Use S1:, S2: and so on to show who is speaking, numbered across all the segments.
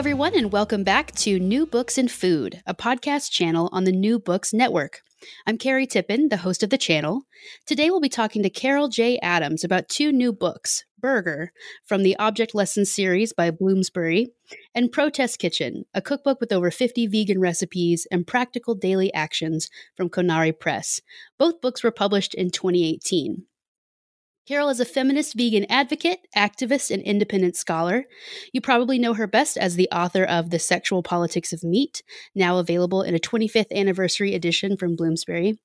S1: Everyone, and welcome back to New Books and Food, a podcast channel on the New Books Network. I'm Carrie Tippen, the host of the channel. Today, we'll be talking to Carol J. Adams about two new books Burger, from the Object Lesson series by Bloomsbury, and Protest Kitchen, a cookbook with over 50 vegan recipes and practical daily actions from Conari Press. Both books were published in 2018. Carol is a feminist vegan advocate, activist, and independent scholar. You probably know her best as the author of The Sexual Politics of Meat, now available in a 25th anniversary edition from Bloomsbury.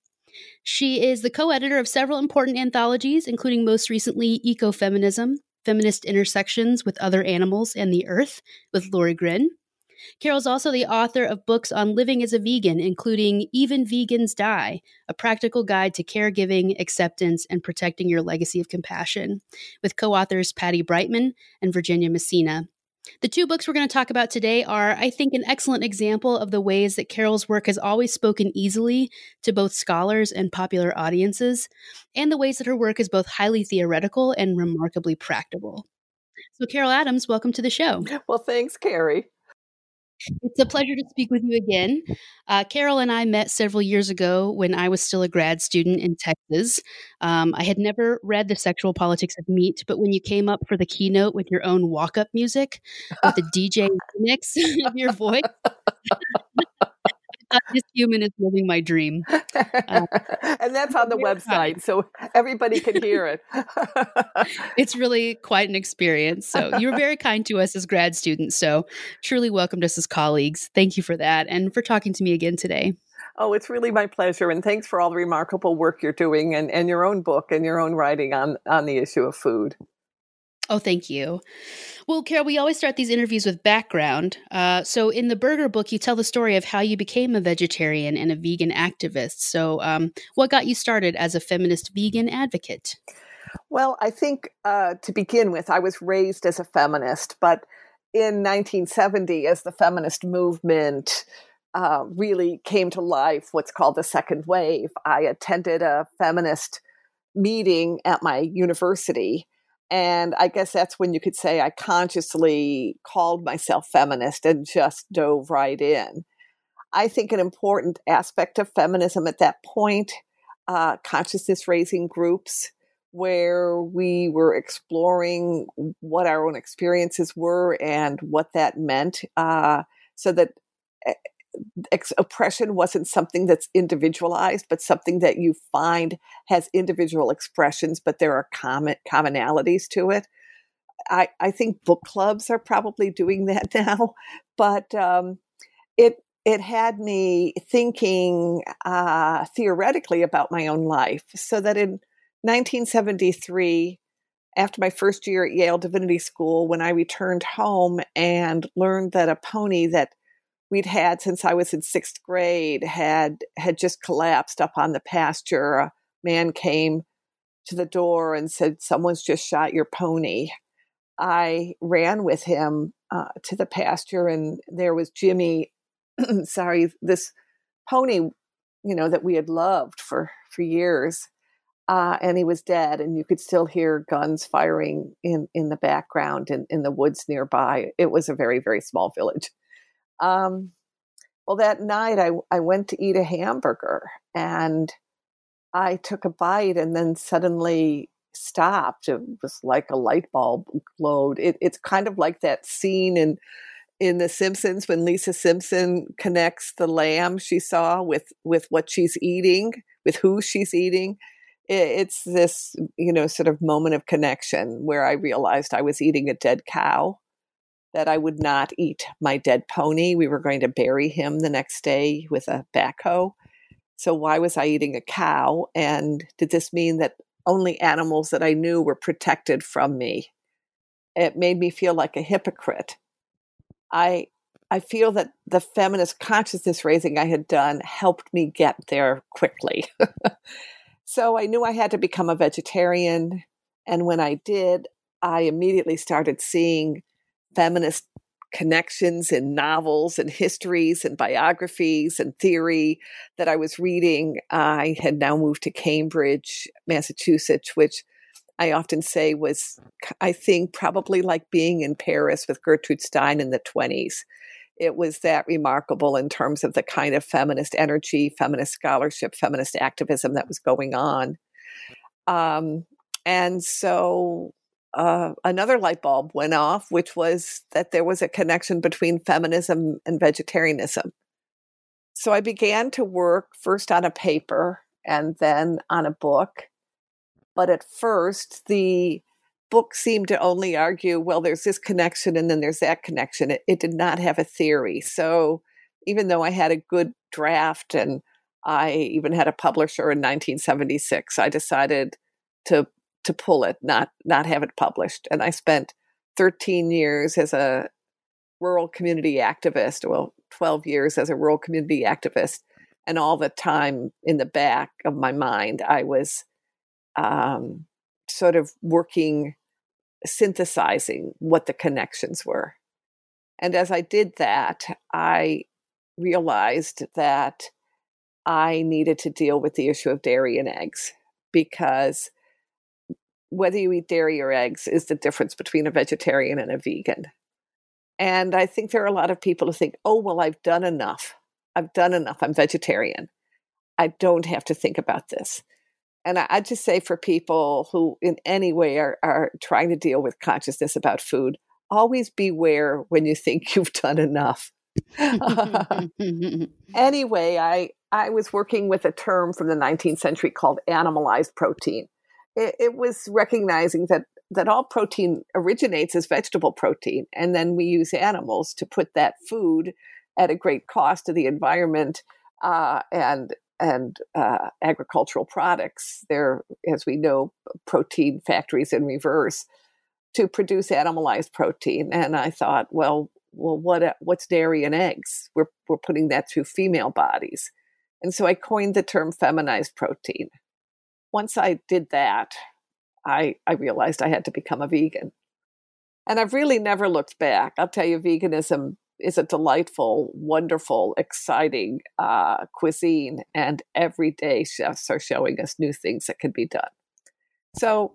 S1: She is the co editor of several important anthologies, including most recently Ecofeminism, Feminist Intersections with Other Animals and the Earth with Lori Gruen, Carol's also the author of books on living as a vegan, including Even Vegans Die, a practical guide to caregiving, acceptance, and protecting your legacy of compassion, with co authors Patti Breitman and Virginia Messina. The two books we're going to talk about today are, I think, an excellent example of the ways that Carol's work has always spoken easily to both scholars and popular audiences, and the ways that her work is both highly theoretical and remarkably practical. So, Carol Adams, welcome to the show.
S2: Well, thanks, Carrie.
S1: It's a pleasure to speak with you again. Uh, Carol and I met several years ago when I was still a grad student in Texas. Um, I had never read The Sexual Politics of Meat, but when you came up for the keynote with your own walk up music with the DJ mix of your voice, this human is living my dream.
S2: Uh, and that's on the website, so everybody can hear it.
S1: it's really quite an experience. So you were very kind to us as grad students. So truly welcomed us as colleagues. Thank you for that and for talking to me again today.
S2: Oh, it's really my pleasure. And thanks for all the remarkable work you're doing and, and your own book and your own writing on, on the issue of food.
S1: Oh, thank you. Well, Carol, we always start these interviews with background. Uh, so, in the Burger book, you tell the story of how you became a vegetarian and a vegan activist. So, um, what got you started as a feminist vegan advocate?
S2: Well, I think uh, to begin with, I was raised as a feminist, but in 1970, as the feminist movement uh, really came to life, what's called the second wave, I attended a feminist meeting at my university and I guess that's when you could say I consciously called myself feminist and just dove right in. I think an important aspect of feminism at that point, uh, consciousness raising groups, where we were exploring what our own experiences were and what that meant, uh, so that eh, ex- oppression wasn't something that's individualized, but something that you find has individual expressions, but there are common commonalities to it. I, I think book clubs are probably doing that now, but um, it it had me thinking uh, theoretically about my own life. So that in 1973, after my first year at Yale Divinity School, when I returned home and learned that a pony that we'd had since I was in sixth grade had had just collapsed up on the pasture. A man came to the door and said, "Someone's just shot your pony." I ran with him uh, to the pasture, and there was Jimmy. sorry, this pony, you know, that we had loved for for years, uh, and he was dead, and you could still hear guns firing in in the background in in the woods nearby. It was a very very small village. Um, well, that night I, I went to eat a hamburger and I took a bite and then suddenly stopped. It was like a light bulb glowed. It, it's kind of like that scene in in The Simpsons when Lisa Simpson connects the lamb she saw with with what she's eating, with who she's eating. It's this, you know, sort of moment of connection where I realized I was eating a dead cow that I would not eat my dead pony. We were going to bury him the next day with a backhoe. So, why was I eating a cow? And did this mean that only animals that I knew were protected from me? It made me feel like a hypocrite. I I feel that the feminist consciousness raising I had done helped me get there quickly. so I knew I had to become a vegetarian. And when I did, I immediately started seeing feminist connections in novels and histories and biographies and theory that I was reading. I had now moved to Cambridge, Massachusetts, which I often say was, I think, probably like being in Paris with Gertrude Stein in the 20s. It was that remarkable in terms of the kind of feminist energy, feminist scholarship, feminist activism that was going on. Um, and so uh, another light bulb went off, which was that there was a connection between feminism and vegetarianism. So I began to work first on a paper and then on a book. But at first, the book seemed to only argue, well, there's this connection and then there's that connection. It, it did not have a theory. So even though I had a good draft and I even had a publisher in 1976, I decided to to pull it, not not have it published. And I spent 13 years as a rural community activist, well, 12 years as a rural community activist, and all the time in the back of my mind, I was um, sort of working, synthesizing what the connections were. And as I did that, I realized that I needed to deal with the issue of dairy and eggs because whether you eat dairy or eggs is the difference between a vegetarian and a vegan. And I think there are a lot of people who think, oh, well, I've done enough. I've done enough. I'm vegetarian. I don't have to think about this. And I, I just say for people who, in any way, are, are trying to deal with consciousness about food, always beware when you think you've done enough. anyway, I, I was working with a term from the 19th century called animalized protein it, it was recognizing that that all protein originates as vegetable protein, and then we use animals to put that food at a great cost to the environment uh, and and uh, agricultural products. There, as we know, protein factories in reverse to produce animalized protein. And I thought, well, well, what what's dairy and eggs? We're we're putting that through female bodies, and so I coined the term feminized protein once I did that, I, I realized I had to become a vegan. And I've really never looked back. I'll tell you, veganism is a delightful, wonderful, exciting uh, cuisine. And every day, chefs are showing us new things that can be done. So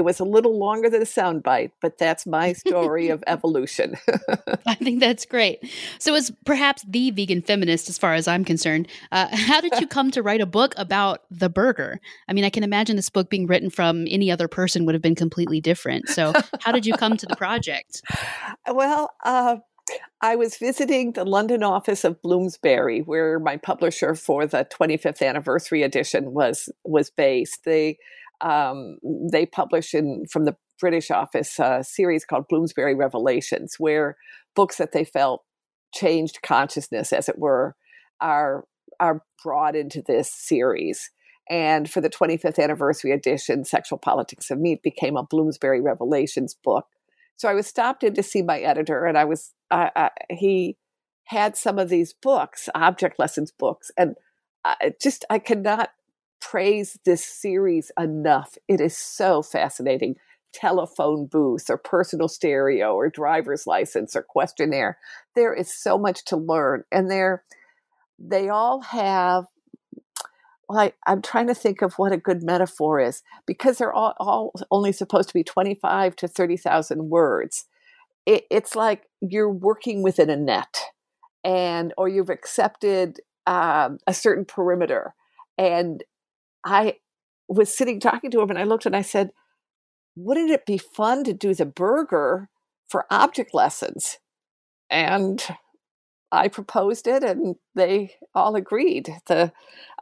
S2: it was a little longer than a soundbite, but that's my story of evolution.
S1: I think that's great. So, as perhaps the vegan feminist, as far as I'm concerned, uh, how did you come to write a book about the burger? I mean, I can imagine this book being written from any other person would have been completely different. So, how did you come to the project?
S2: Well, uh, I was visiting the London office of Bloomsbury, where my publisher for the 25th anniversary edition was was based. They um, they publish in from the British office a series called Bloomsbury Revelations, where books that they felt changed consciousness, as it were, are are brought into this series. And for the 25th anniversary edition, Sexual Politics of Meat became a Bloomsbury Revelations book. So I was stopped in to see my editor, and I was uh, uh, he had some of these books, object lessons books, and I just I could not praise this series enough. It is so fascinating. Telephone booth or personal stereo or driver's license or questionnaire. There is so much to learn. And they're they all have well, I, I'm trying to think of what a good metaphor is because they're all, all only supposed to be 25 to 30,000 words. It, it's like you're working within a net and or you've accepted um, a certain perimeter and I was sitting talking to him and I looked and I said, wouldn't it be fun to do the burger for object lessons? And I proposed it and they all agreed. The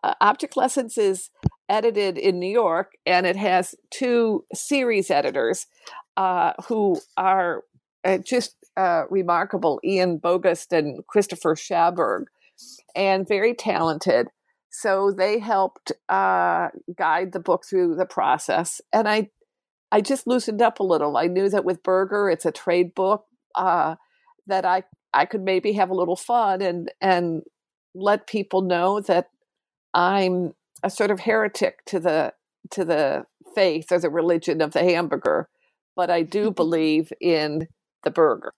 S2: uh, object lessons is edited in New York and it has two series editors uh, who are uh, just uh, remarkable Ian Bogost and Christopher Schaberg, and very talented. So they helped uh, guide the book through the process, and I, I just loosened up a little. I knew that with Burger, it's a trade book. Uh, that I I could maybe have a little fun and and let people know that I'm a sort of heretic to the to the faith or the religion of the hamburger, but I do believe in the burger.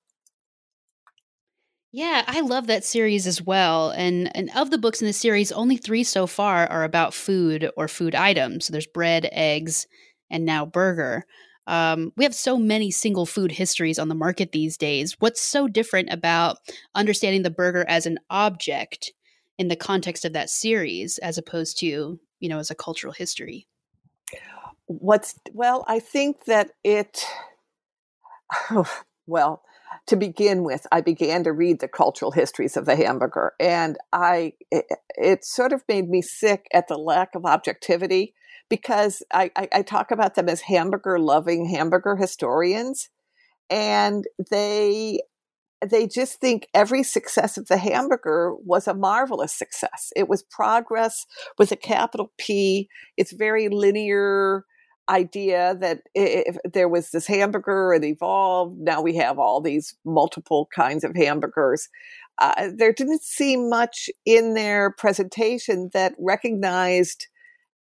S1: Yeah, I love that series as well. And and of the books in the series, only 3 so far are about food or food items. So there's bread, eggs, and now burger. Um, we have so many single food histories on the market these days. What's so different about understanding the burger as an object in the context of that series as opposed to, you know, as a cultural history?
S2: What's well, I think that it well, to begin with, I began to read the cultural histories of the hamburger, and I it, it sort of made me sick at the lack of objectivity because I, I, I talk about them as hamburger loving hamburger historians, and they they just think every success of the hamburger was a marvelous success. It was progress with a capital P. It's very linear idea that if there was this hamburger and evolved, now we have all these multiple kinds of hamburgers. Uh, there didn't seem much in their presentation that recognized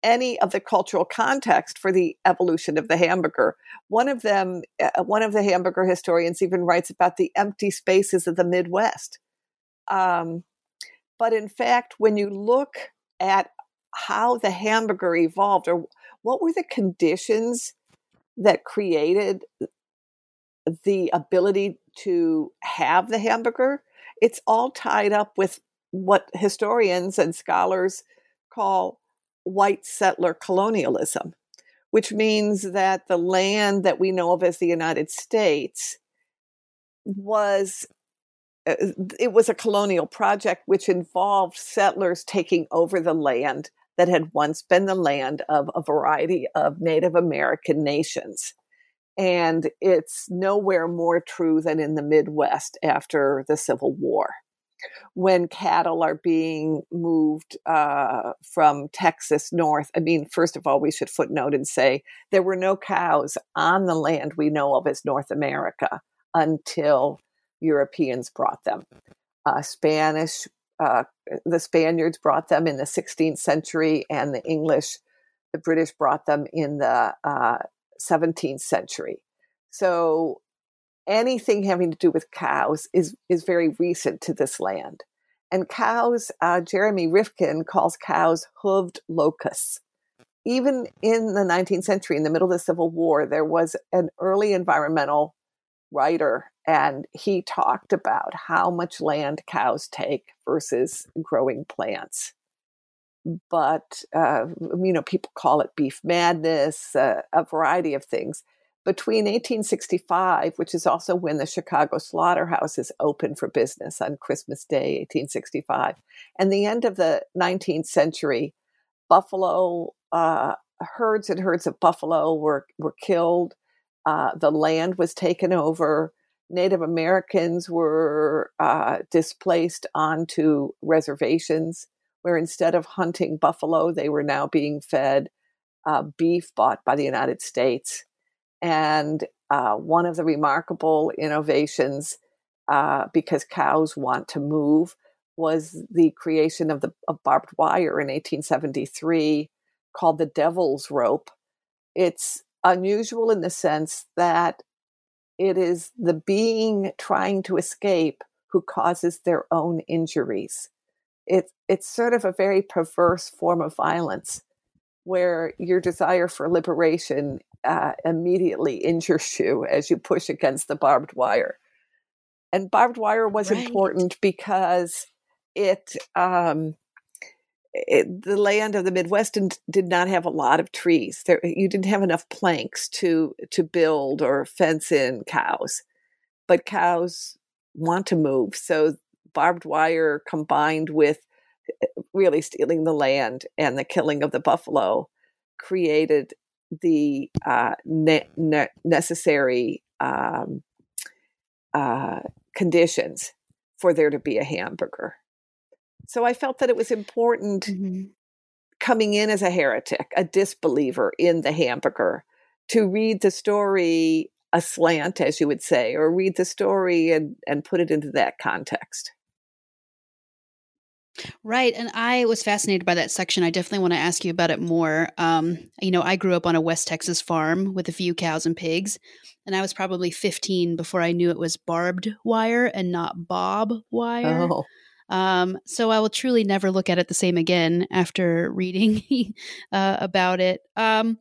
S2: any of the cultural context for the evolution of the hamburger. One of them, uh, one of the hamburger historians, even writes about the empty spaces of the Midwest. Um, but in fact, when you look at how the hamburger evolved, or what were the conditions that created the ability to have the hamburger? It's all tied up with what historians and scholars call white settler colonialism, which means that the land that we know of as the United States was uh, it was a colonial project which involved settlers taking over the land that had once been the land of a variety of Native American nations. And it's nowhere more true than in the Midwest after the Civil War. When cattle are being moved uh, from Texas north, I mean, first of all, we should footnote and say there were no cows on the land we know of as North America until Europeans brought them. Uh, Spanish uh, the Spaniards brought them in the 16th century, and the English, the British brought them in the uh, 17th century. So anything having to do with cows is is very recent to this land. And cows, uh, Jeremy Rifkin calls cows hooved locusts. Even in the 19th century, in the middle of the Civil War, there was an early environmental writer and he talked about how much land cows take versus growing plants. But uh, you know people call it beef madness uh, a variety of things. Between 1865 which is also when the chicago slaughterhouse is opened for business on christmas day 1865 and the end of the 19th century buffalo uh, herds and herds of buffalo were, were killed uh, the land was taken over Native Americans were uh, displaced onto reservations where instead of hunting buffalo, they were now being fed uh, beef bought by the United States. And uh, one of the remarkable innovations, uh, because cows want to move, was the creation of the of barbed wire in 1873 called the devil's rope. It's unusual in the sense that it is the being trying to escape who causes their own injuries. It, it's sort of a very perverse form of violence where your desire for liberation uh, immediately injures you as you push against the barbed wire. And barbed wire was right. important because it um, it, the land of the Midwest did not have a lot of trees. There, you didn't have enough planks to to build or fence in cows, but cows want to move. So barbed wire combined with eh, really stealing the land and the killing of the buffalo created the uh, ne- ne- necessary um, uh, conditions for there to be a hamburger. So I felt that it was important mm-hmm. coming in as a heretic, a disbeliever in the hamburger, to read the story aslant, as you would say, or read the story and, and put it into that context.
S1: Right. And I was fascinated by that section. I definitely want to ask you about it more. Um, you know, I grew up on a West Texas farm with a few cows and pigs, and I was probably 15 before I knew it was barbed wire and not bob wire. Oh. Um, so I will truly never look at it the same again after reading uh, about it. Um,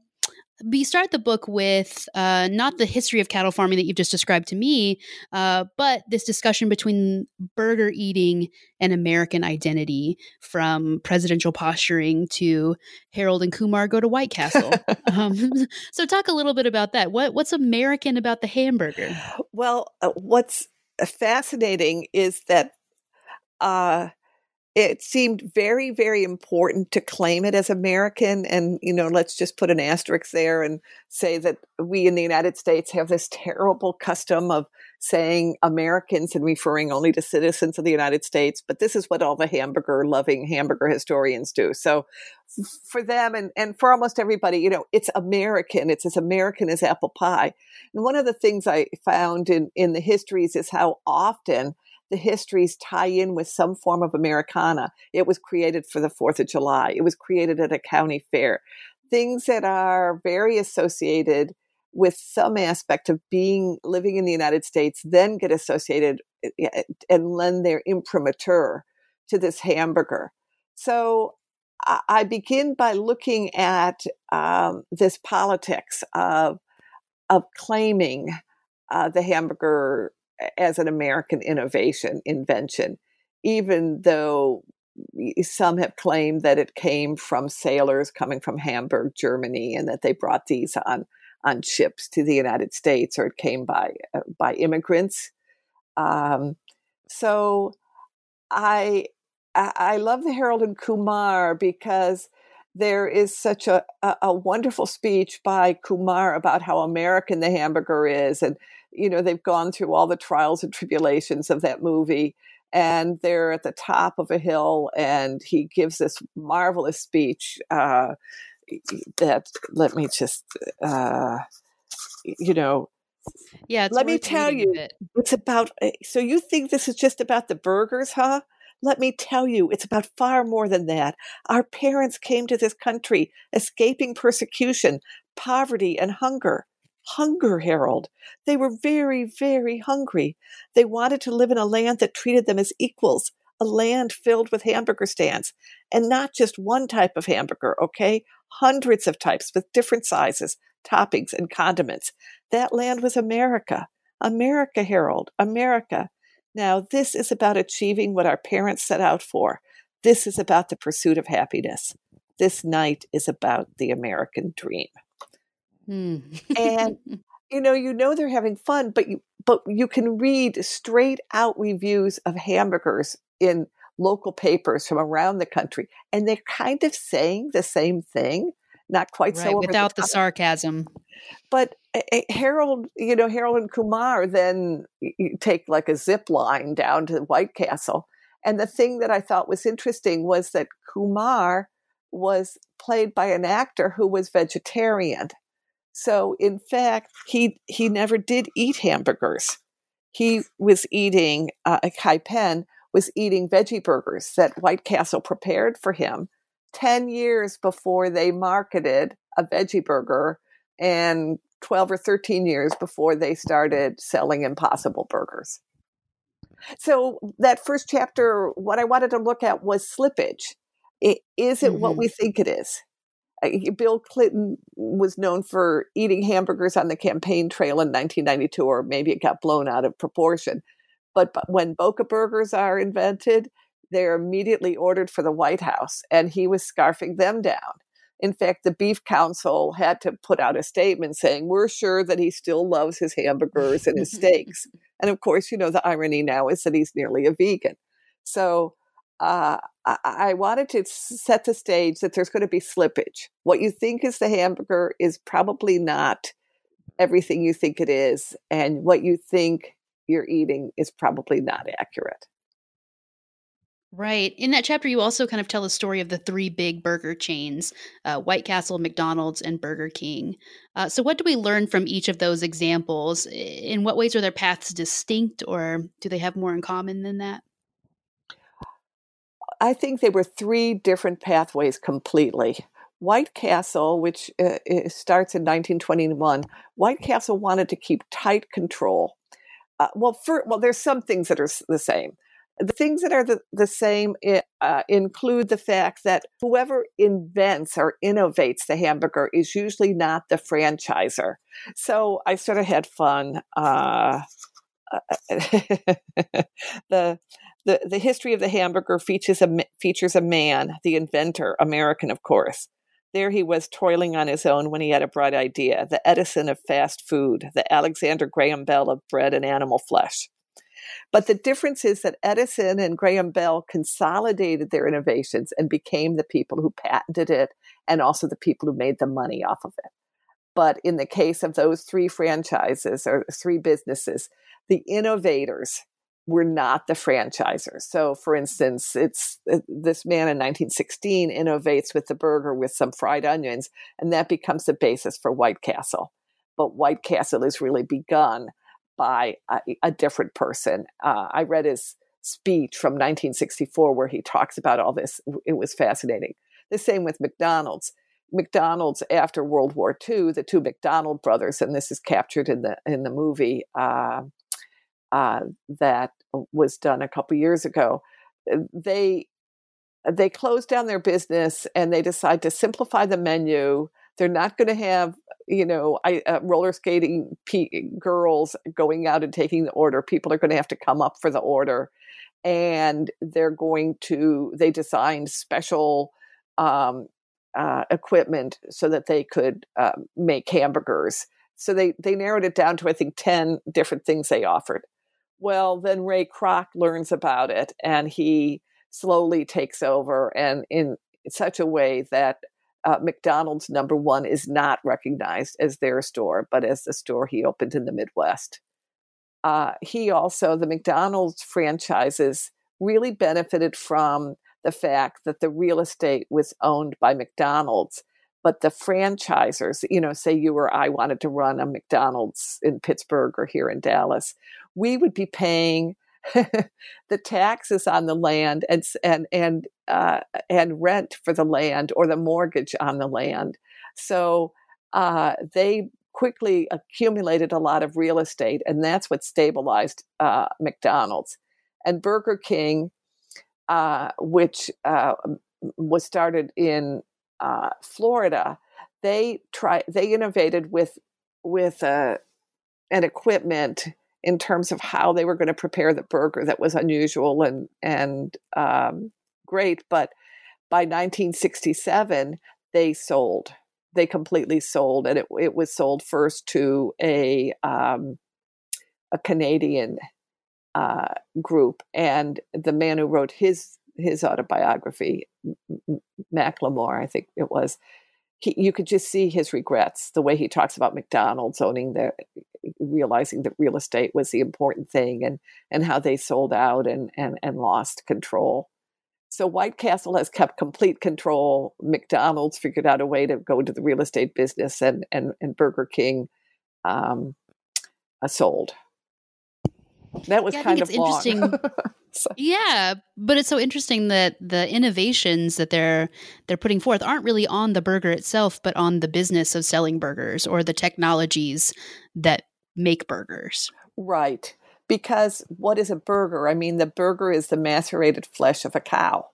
S1: we start the book with uh, not the history of cattle farming that you've just described to me, uh, but this discussion between burger eating and American identity, from presidential posturing to Harold and Kumar go to White Castle. um, so, talk a little bit about that. What what's American about the hamburger?
S2: Well, uh, what's fascinating is that uh, it seemed very, very important to claim it as American. And, you know, let's just put an asterisk there and say that we in the United States have this terrible custom of saying Americans and referring only to citizens of the United States. But this is what all the hamburger loving hamburger historians do. So for them and, and for almost everybody, you know, it's American. It's as American as apple pie. And one of the things I found in, in the histories is how often the histories tie in with some form of Americana. It was created for the 4th of July. It was created at a county fair. Things that are very associated with some aspect of being living in the United States then get associated eh, eh, and lend their imprimatur to this hamburger. So I begin by looking at um, this politics of of claiming uh, the hamburger as an American innovation, invention, even though some have claimed that it came from sailors coming from Hamburg, Germany, and that they brought these on on ships to the United States, or it came by uh, by immigrants. Um, so, I I love the Harold and Kumar because there is such a, a, a wonderful speech by Kumar about how American the hamburger is, and you know, they've gone through all the trials and tribulations of that movie and they're at the top of a hill and he gives this marvelous speech uh, that let me just uh, you know
S1: yeah
S2: let me tell you it. it's about eh, so you think this is just about the burgers huh let me tell you, it's about far more than that. Our parents came to this country escaping persecution, poverty, and hunger hunger, Harold. They were very, very hungry. They wanted to live in a land that treated them as equals, a land filled with hamburger stands, and not just one type of hamburger, okay? Hundreds of types with different sizes, toppings, and condiments. That land was America. America, Harold, America. Now, this is about achieving what our parents set out for. This is about the pursuit of happiness. This night is about the American dream. Mm. and you know, you know they're having fun, but you but you can read straight out reviews of hamburgers in local papers from around the country, and they're kind of saying the same thing, not quite right, so
S1: without
S2: the,
S1: the, sarcasm.
S2: But uh, Harold, you know, Harold and Kumar then take like a zip line down to White Castle. And the thing that I thought was interesting was that Kumar was played by an actor who was vegetarian. So in fact, he he never did eat hamburgers. He was eating uh, Kal Penn was eating veggie burgers that White Castle prepared for him 10 years before they marketed a veggie burger and 12 or 13 years before they started selling impossible burgers. So that first chapter what I wanted to look at was slippage. It, is it mm-hmm. what we think it is? Bill Clinton was known for eating hamburgers on the campaign trail in 1992, or maybe it got blown out of proportion. But, but when Boca burgers are invented, they're immediately ordered for the White House, and he was scarfing them down. In fact, the Beef Council had to put out a statement saying, We're sure that he still loves his hamburgers and his steaks. and of course, you know, the irony now is that he's nearly a vegan. So uh, I, I wanted to set the stage that there's going to be slippage. What you think is the hamburger is probably not everything you think it is, and what you think you're eating is probably not accurate.
S1: Right. In that chapter, you also kind of tell the story of the three big burger chains uh, White Castle, McDonald's, and Burger King. Uh, so, what do we learn from each of those examples? In what ways are their paths distinct, or do they have more in common than that?
S2: I think they were three different pathways completely. White Castle, which uh, starts in 1921, White Castle wanted to keep tight control. Uh, well, for, well, there's some things that are the same. The things that are the, the same uh, include the fact that whoever invents or innovates the hamburger is usually not the franchiser. So I sort of had fun. Uh, the the the history of the hamburger features a features a man, the inventor, American of course. There he was toiling on his own when he had a bright idea, the Edison of fast food, the Alexander Graham Bell of bread and animal flesh. But the difference is that Edison and Graham Bell consolidated their innovations and became the people who patented it and also the people who made the money off of it. But in the case of those three franchises or three businesses, the innovators were not the franchisers. So, for instance, it's uh, this man in 1916 innovates with the burger with some fried onions, and that becomes the basis for White Castle. But White Castle is really begun by a, a different person. Uh, I read his speech from 1964 where he talks about all this. It was fascinating. The same with McDonald's. McDonald's after World War II, the two McDonald brothers, and this is captured in the in the movie uh, uh, that was done a couple years ago. Uh, they they closed down their business and they decide to simplify the menu. They're not going to have you know, I, uh, roller skating p- girls going out and taking the order. People are going to have to come up for the order, and they're going to. They designed special um, uh, equipment so that they could uh, make hamburgers. So they they narrowed it down to I think ten different things they offered. Well, then Ray Kroc learns about it, and he slowly takes over, and in such a way that uh, McDonald's number one is not recognized as their store, but as the store he opened in the Midwest. Uh, he also, the McDonald's franchises really benefited from the fact that the real estate was owned by McDonald's, but the franchisers, you know, say you or I wanted to run a McDonald's in Pittsburgh or here in Dallas, we would be paying the taxes on the land and and and uh, and rent for the land or the mortgage on the land. So uh, they quickly accumulated a lot of real estate, and that's what stabilized uh, McDonald's and Burger King, uh, which uh, was started in uh, Florida. They try they innovated with with an equipment in terms of how they were going to prepare the burger that was unusual and and um, great. But by 1967, they sold. They completely sold, and it it was sold first to a um, a Canadian uh, group, and the man who wrote his his autobiography, McLamore, I think it was, he, you could just see his regrets the way he talks about McDonald's owning the realizing that real estate was the important thing and and how they sold out and and, and lost control. So White Castle has kept complete control. McDonald's figured out a way to go into the real estate business, and and, and Burger King um, uh, sold. That was
S1: yeah,
S2: kind of
S1: interesting. so. Yeah, but it's so interesting that the innovations that they're they're putting forth aren't really on the burger itself, but on the business of selling burgers or the technologies that make burgers.
S2: Right. Because what is a burger? I mean, the burger is the macerated flesh of a cow.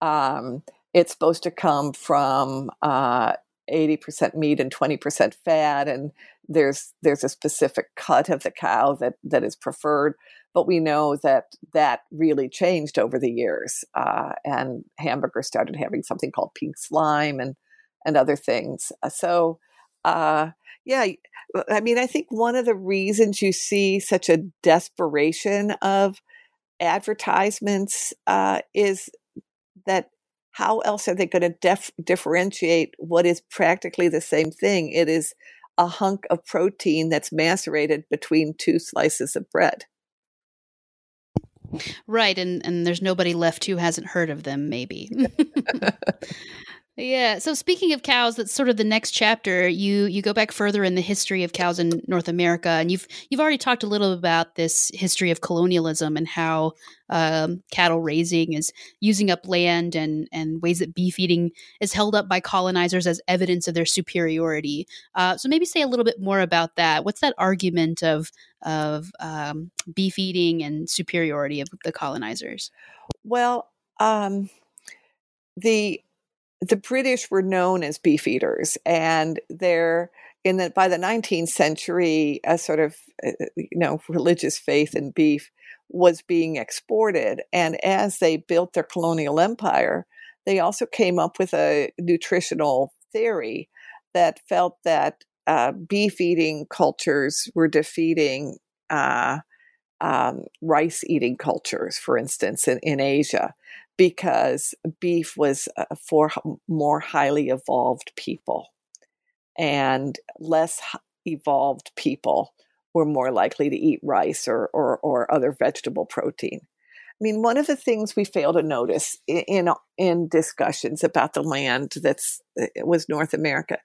S2: Um, it's supposed to come from uh, 80% meat and 20% fat, and there's there's a specific cut of the cow that that is preferred. But we know that that really changed over the years, uh, and hamburgers started having something called pink slime and and other things. Uh, so, uh, yeah, I mean, I think one of the reasons you see such a desperation of advertisements uh, is that how else are they going to def- differentiate what is practically the same thing? It is a hunk of protein that's macerated between two slices of bread.
S1: Right, and and there's nobody left who hasn't heard of them maybe. Yeah. So speaking of cows, that's sort of the next chapter. You you go back further in the history of cows in North America, and you've you've already talked a little about this history of colonialism and how um, cattle raising is using up land and and ways that beef eating is held up by colonizers as evidence of their superiority. Uh, so maybe say a little bit more about that. What's that argument of of um, beef eating and superiority of the colonizers?
S2: Well, um, the the British were known as beef eaters, and they're in the by the 19th century, a sort of uh, uh, you know religious faith in beef was being exported, and as they built their colonial empire, they also came up with a nutritional theory that felt that uh, beef eating cultures were defeating uh, um, rice eating cultures, for instance, in, in Asia because beef was uh, for more highly evolved people and less evolved people were more likely to eat rice or, or, or other vegetable protein. I mean, one of the things we fail to notice in, in discussions about the land that's uh, was North America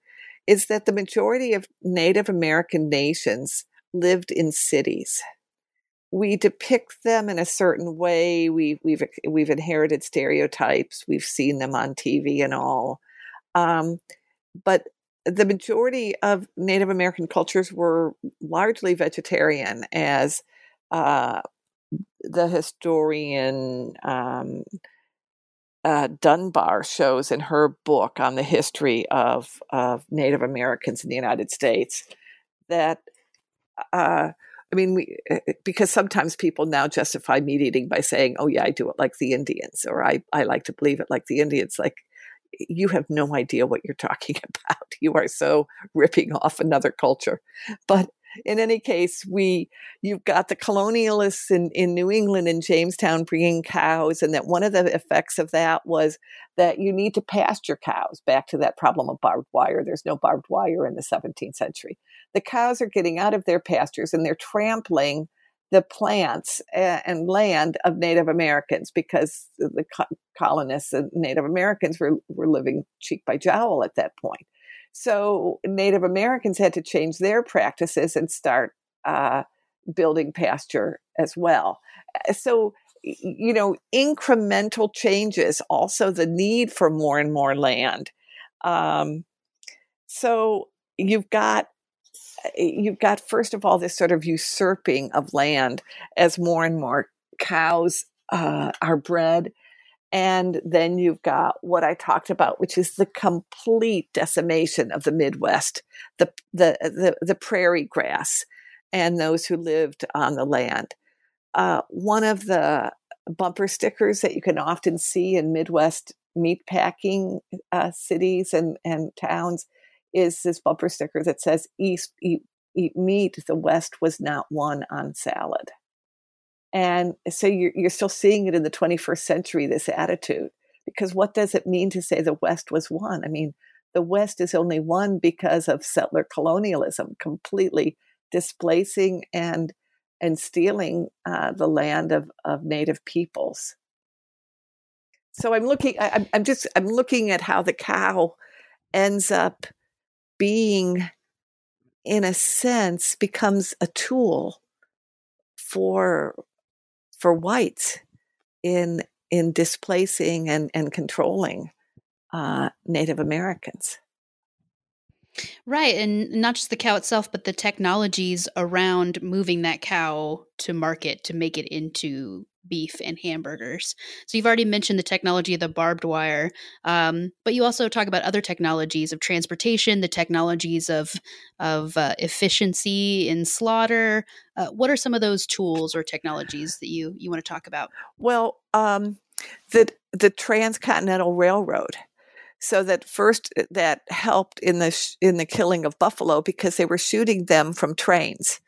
S2: is that the majority of Native American nations lived in cities we depict them in a certain way. We, we've we've inherited stereotypes. We've seen them on TV and all, um, but the majority of Native American cultures were largely vegetarian, as uh, the historian um, uh, Dunbar shows in her book on the history of, of Native Americans in the United States. That uh, I mean, we eh, eh, because sometimes people now justify meat eating by saying, "Oh yeah, I do it like the Indians," or "I I like to believe it like the Indians." Like you have no idea what you're talking about. You are so ripping off another culture. But in any case, we you've got the colonialists in, in New England and Jamestown bringing cows, and that one of the effects of that was that you need to pasture cows. Back to that problem of barbed wire. There's no barbed wire in the 17th century. The cows are getting out of their pastures and they're trampling the plants and land of Native Americans because the colonists and Native Americans were, were living cheek by jowl at that point. So Native Americans had to change their practices and start uh, building pasture as well. Uh, so, you know, incremental changes, also the need for more and more land. Um, so you've got you've got first of all this sort of usurping of land as more and more cows uh, are bred and then you've got what I talked about, which is the complete decimation of the Midwest, the, the, the, the prairie grass, and those who lived on the land. Uh, one of the bumper stickers that you can often see in Midwest meatpacking uh, cities and, and towns is this bumper sticker that says, East eat, eat meat, the West was not won on salad. And so you're, you're still seeing it in the 21st century, this attitude. Because what does it mean to say the West was won? I mean, the West is only won because of settler colonialism, completely displacing and and stealing uh, the land of, of native peoples. So I'm looking. I, I'm just. I'm looking at how the cow ends up being, in a sense, becomes a tool for for whites in in displacing and, and controlling uh, Native Americans.
S1: Right. And not just the cow itself, but the technologies around moving that cow to market to make it into beef and hamburgers. So you've already mentioned the technology of the barbed wire, um, but you also talk about other technologies of transportation, the technologies of of uh, efficiency in slaughter. Uh, what are some of those tools or technologies that you you want to talk about?
S2: Well, um, the the transcontinental railroad. So that first that helped in the sh- in the killing of buffalo because they were shooting them from trains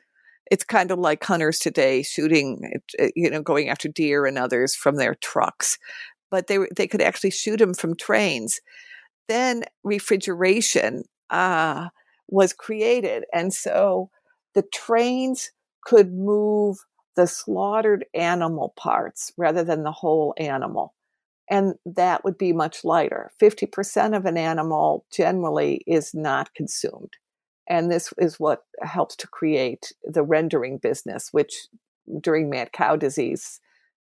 S2: it's kind of like hunters today shooting, eh, you know, going after deer and others from their trucks, but they they could actually shoot them from trains. Then refrigeration uh, was created, and so the trains could move the slaughtered animal parts rather than the whole animal. And that would be much lighter. 50% of an animal generally is not consumed. And this is what helps to create the rendering business, which during mad cow disease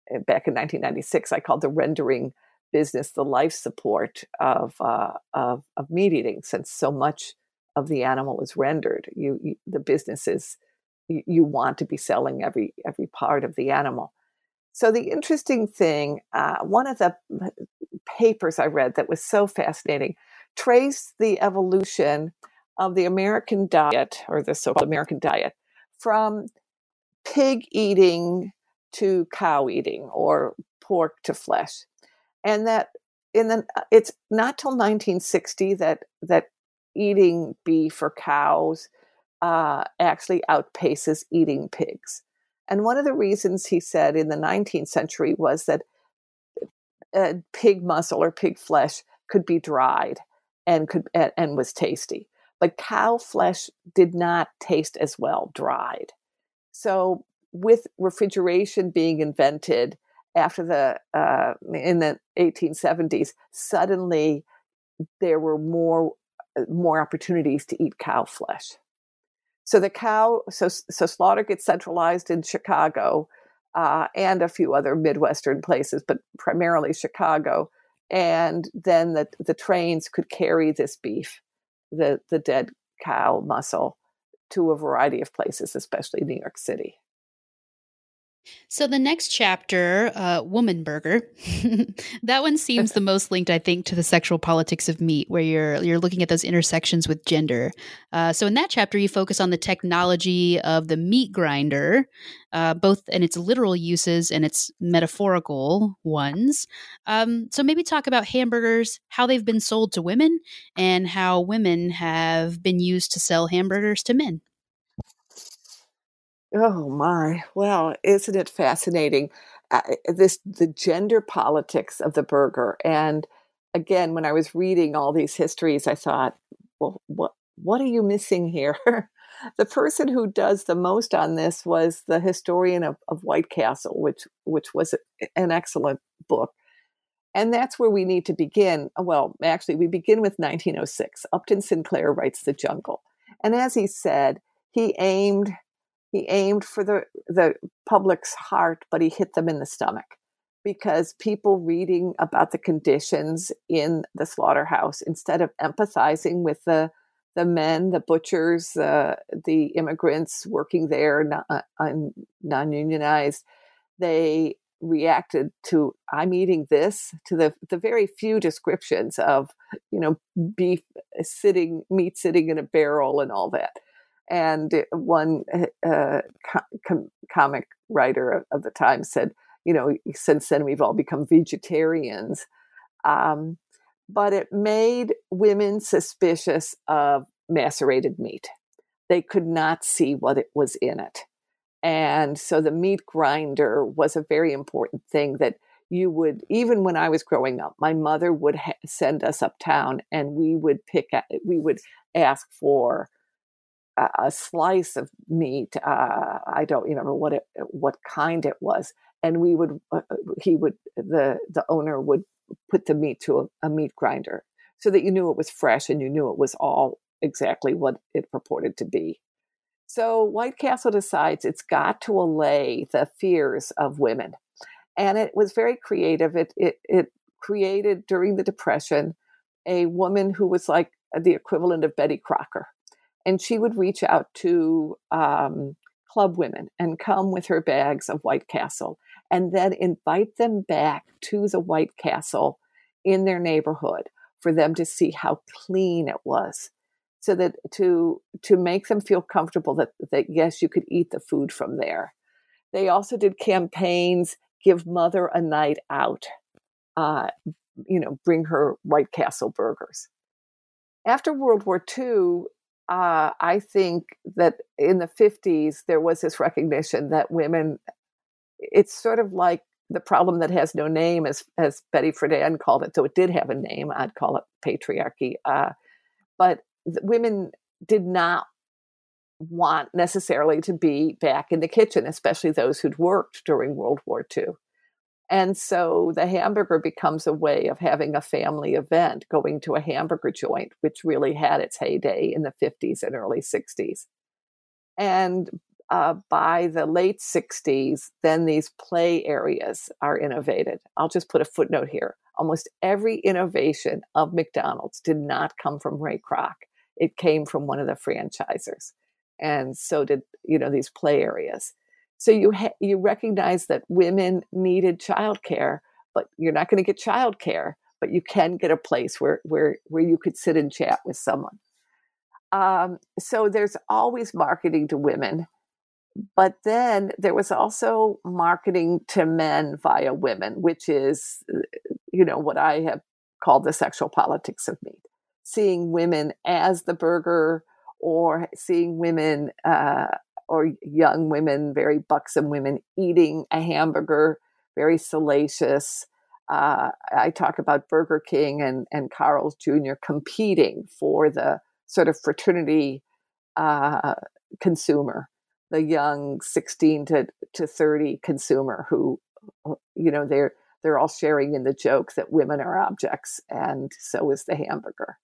S2: eh, back in 1996, I called the rendering business the life support of, uh, of, of meat eating, since so much of the animal is rendered. You, you the business is you, you, want to be selling every every part of the animal. So the interesting thing, uh, one of the papers I read that was so fascinating, traced the evolution of the American diet or the so-called American diet from pig eating to cow eating or pork to flesh and that in the it's not till 1960 that that eating beef or cows uh, actually outpaces eating pigs. And one of the reasons he said in the 19th century was that uh, pig muscle or pig flesh could be dried and could and, and was tasty, but cow flesh did not taste as well dried. So with refrigeration being invented after the uh, in the 1870s, suddenly there were more uh, more opportunities to eat cow flesh. So the cow, so so slaughter gets centralized in Chicago uh, and a few other Midwestern places, but primarily Chicago. And then the the trains could carry this beef, the the dead cow muscle, to a variety of places, especially New York City.
S1: So the next chapter, uh, Woman Burger, that one seems the most linked, I think, to the sexual politics of meat, where you're you're looking at those intersections with gender. Uh, so in that chapter, you focus on the technology of the meat grinder, uh, both in its literal uses and its metaphorical ones. Um, so maybe talk about hamburgers, how they've been sold to women, and how women have been used to sell hamburgers to men.
S2: Oh my. Well, isn't it fascinating? Uh, this the gender politics of the burger. And again, when I was reading all these histories, I thought, well, what what are you missing here? the person who does the most on this was the historian of, of White Castle, which which was an excellent book. And that's where we need to begin. Well, actually, we begin with 1906. Upton Sinclair writes The Jungle. And as he said, he aimed he aimed for the, the public's heart, but he hit them in the stomach because people reading about the conditions in the slaughterhouse, instead of empathizing with the the men, the butchers, uh, the immigrants working there, non uh, unionized, they reacted to I'm eating this to the the very few descriptions of you know beef sitting meat sitting in a barrel and all that and one uh, com- comic writer of, the time said, you know, since then we've all become vegetarians. Um, but it made women suspicious of macerated meat. They could not see what it was in it. And so the meat grinder was a very important thing that you would, even when I was growing up, my mother would ha- send us uptown and we would pick, we would ask for a, slice of meat. Uh, I don't remember what it, what kind it was, and we would uh, uh, he would the the owner would put the meat to a, a meat grinder so that you knew it was fresh and you knew it was all exactly what it purported to be. So White Castle decides it's got to allay the fears of women. And it was very creative. It, it, it created during the Depression a woman who was like the equivalent of Betty Crocker and she would reach out to um, club women and come with her bags of White Castle and then invite them back to the White Castle in their neighborhood for them to see how clean it was so that to to make them feel comfortable that that yes you could eat the food from there. They also did campaigns give mother a night out uh, you know bring her white castle burgers. After world war ii uh, I think that in the 50s, there was this recognition that women, it's sort of like the problem that has no name, as, as Betty Friedan called it. So it did have a name. I'd call it patriarchy. Uh, but women did not want necessarily to be back in the kitchen, especially those who'd worked during World War II. And so the hamburger becomes a way of having a family event, going to a hamburger joint, which really had its heyday in the 50s and early 60s. And uh, by the late 60s, then these play areas are innovated. I'll just put a footnote here. Almost every innovation of McDonald's did not come from Ray Kroc. It came from one of the franchisers. And so did, you know, these play areas. So you ha- you recognize that women needed childcare, but you're not going to get childcare, but you can get a place where where where you could sit and chat with someone. Um, so there's always marketing to women but then there was also marketing to men via women, which is, uh, you know, what I have called the sexual politics of meat. Seeing women as the burger, or seeing women uh, or young women, very buxom women, eating a hamburger, very salacious. Uh, I talk about Burger King and, and Carl's Jr. competing for the sort of fraternity uh, consumer the young 16 to, to 30 consumer who uh, you know they're they're all sharing in the joke that women are objects and so is the hamburger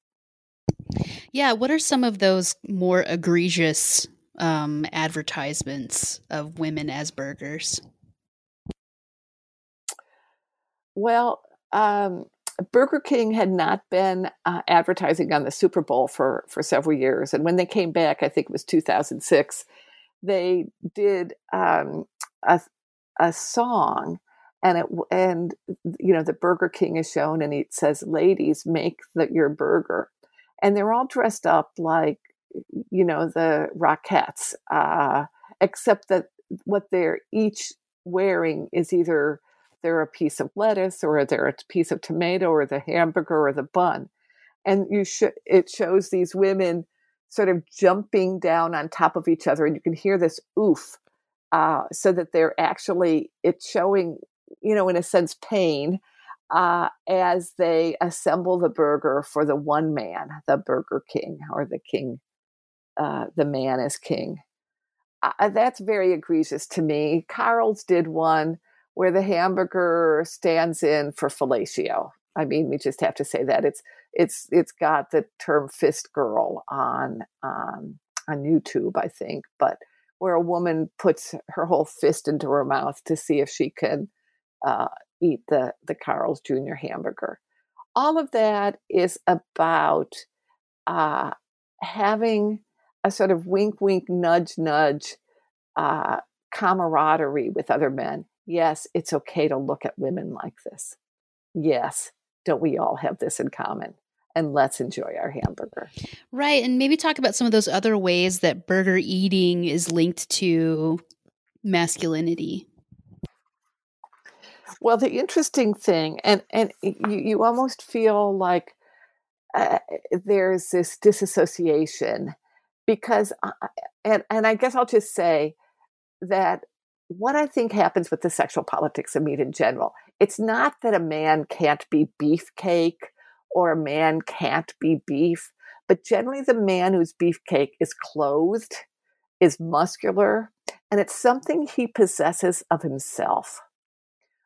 S1: yeah what are some of those more egregious um, advertisements of women as burgers?
S2: Well um, Burger King had not been uh, advertising on the Super Bowl for for several years, and when they came back, I think it was 2006 they did um, a, a song and it and you know the burger king is shown and it says ladies make the, your burger and they're all dressed up like you know the rockettes uh, except that what they're each wearing is either they're a piece of lettuce or they're a piece of tomato or the hamburger or the bun. And you should it shows these women sort of jumping down on top of each other and you can hear this oof uh, so that they're actually it's showing you know in a sense pain uh, as they assemble the burger for the one man the burger king or the king uh, the man is king uh, that's very egregious to me carl's did one where the hamburger stands in for fellatio I mean, we just have to say that it's it's it's got the term fist girl on um, on YouTube, I think, but where a woman puts her whole fist into her mouth to see if she can uh, eat the the Carl's Jr. hamburger. All of that is about uh, having a sort of wink, wink, nudge, nudge uh, camaraderie with other men. Yes, it's okay to look at women like this. Yes, don't we all have this in common? And let's enjoy our hamburger.
S1: Right. And maybe talk about some of those other ways that burger eating is linked to masculinity.
S2: Well, the interesting thing, and, and you, you almost feel like uh, there's this disassociation because, uh, and, and I guess I'll just say that what I think happens with the sexual politics of meat in general, it's not that a man can't be beefcake or a man can't be beef, but generally the man who's beefcake is clothed, is muscular, and it's something he possesses of himself.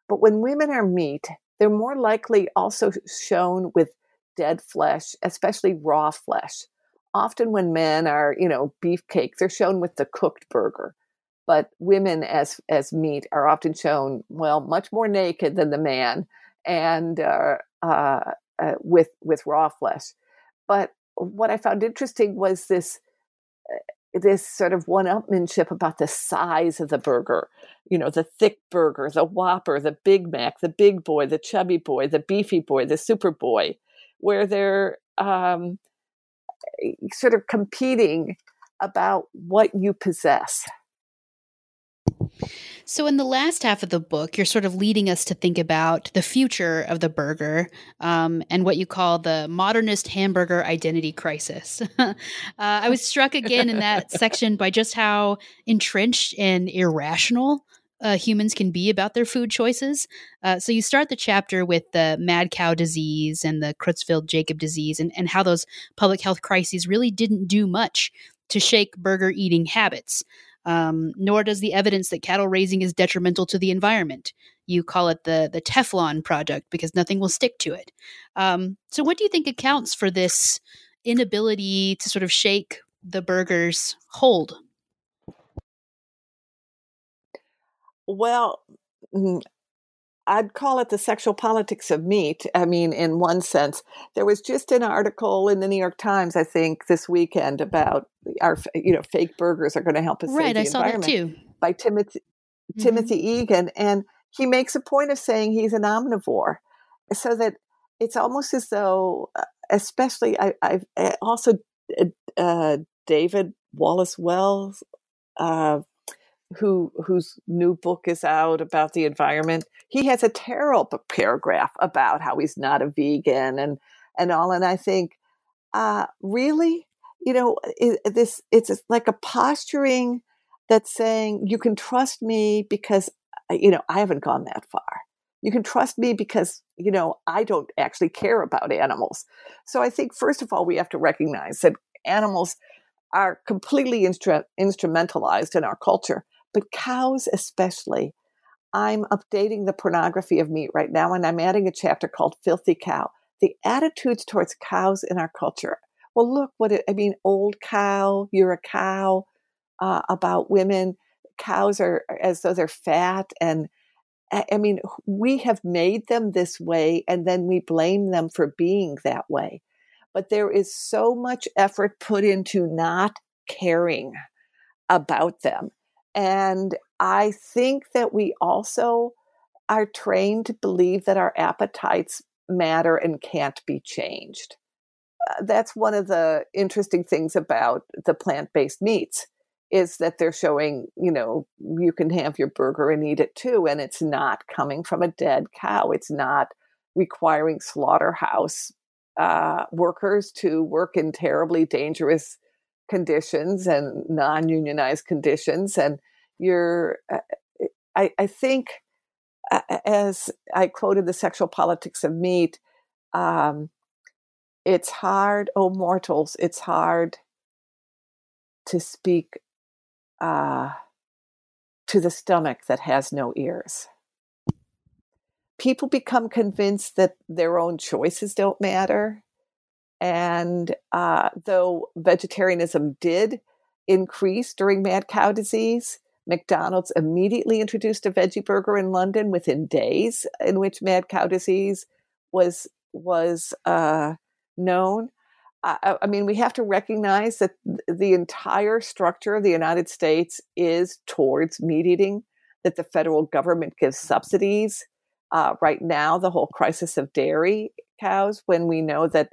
S2: But when women are meat, they're more likely also shown with dead flesh, especially raw flesh. Often when men are, you know, beefcake, they're shown with the cooked burger but women as as meat are often shown well much more naked than the man and uh, uh, uh, with with raw flesh. But what i found interesting was this uh, this sort of one-upmanship about the size of the burger you know the thick burger the whopper the big mac the big boy the chubby boy the beefy boy the super boy where they're um, sort of competing about what you possess
S1: so, in the last half of the book, you're sort of leading us to think about the future of the burger um, and what you call the modernist hamburger identity crisis. uh, I was struck again in that section by just how entrenched and irrational uh, humans can be about their food choices. Uh, so you start the chapter with the mad cow disease and the Creutzfeldt Jakob disease, and, and how those public health crises really didn't do much to shake burger eating habits. Um, nor does the evidence that cattle raising is detrimental to the environment. You call it the the Teflon project because nothing will stick to it. Um, so, what do you think accounts for this inability to sort of shake the burger's hold?
S2: Well, mm, I'd call it the sexual politics of meat. I mean, in one sense, there was just an article in the New York Times, I think, this weekend about our, you know, fake burgers are going to help us
S1: right,
S2: save the
S1: I saw that too.
S2: by Timothy mm-hmm. Timothy Egan, and he makes a point of saying he's an omnivore, so that it's almost as though, uh, especially I, I've eh, also uh, uh, David Wallace Wells. Uh, who whose new book is out about the environment he has a terrible paragraph about how he's not a vegan and and all and i think uh really? You know it, this it's like a posturing that's saying you can trust me because uh, you know i haven't gone that far. You can trust me because you know i don't actually care about animals so i think first of all we have to recognize that animals are completely instru- instrumentalized in our culture but cows especially. I'm updating the pornography of meat right now, and I'm adding a chapter called Filthy Cow. The attitudes towards cows in our culture. Well, look what it, I mean, old cow, you're a cow, uh, about women. Cows are as though they're fat. And I mean, we have made them this way, and then we blame them for being that way. But there is so much effort put into not caring about them. And I think that we also are trained to believe that our appetites matter and can't be changed. Uh, that's one of the interesting things about the plant-based meats is that they're showing, you know, you can have your burger and eat it too and it's not coming from a dead cow. It's not requiring slaughterhouse uh, workers to work in terribly dangerous conditions and non-unionized conditions and you're uh, I, I, think as i quoted the sexual politics of meat um, it's hard oh mortals it's hard to speak uh, to the stomach that has no ears. People become convinced that their own choices don't matter and uh, though vegetarianism did increase during mad cow disease, McDonald's immediately introduced a veggie burger in London within days, in which mad cow disease was was uh, known. I, I mean, we have to recognize that the entire structure of the United States is towards meat eating. That the federal government gives subsidies. Uh, right now, the whole crisis of dairy cows, when we know that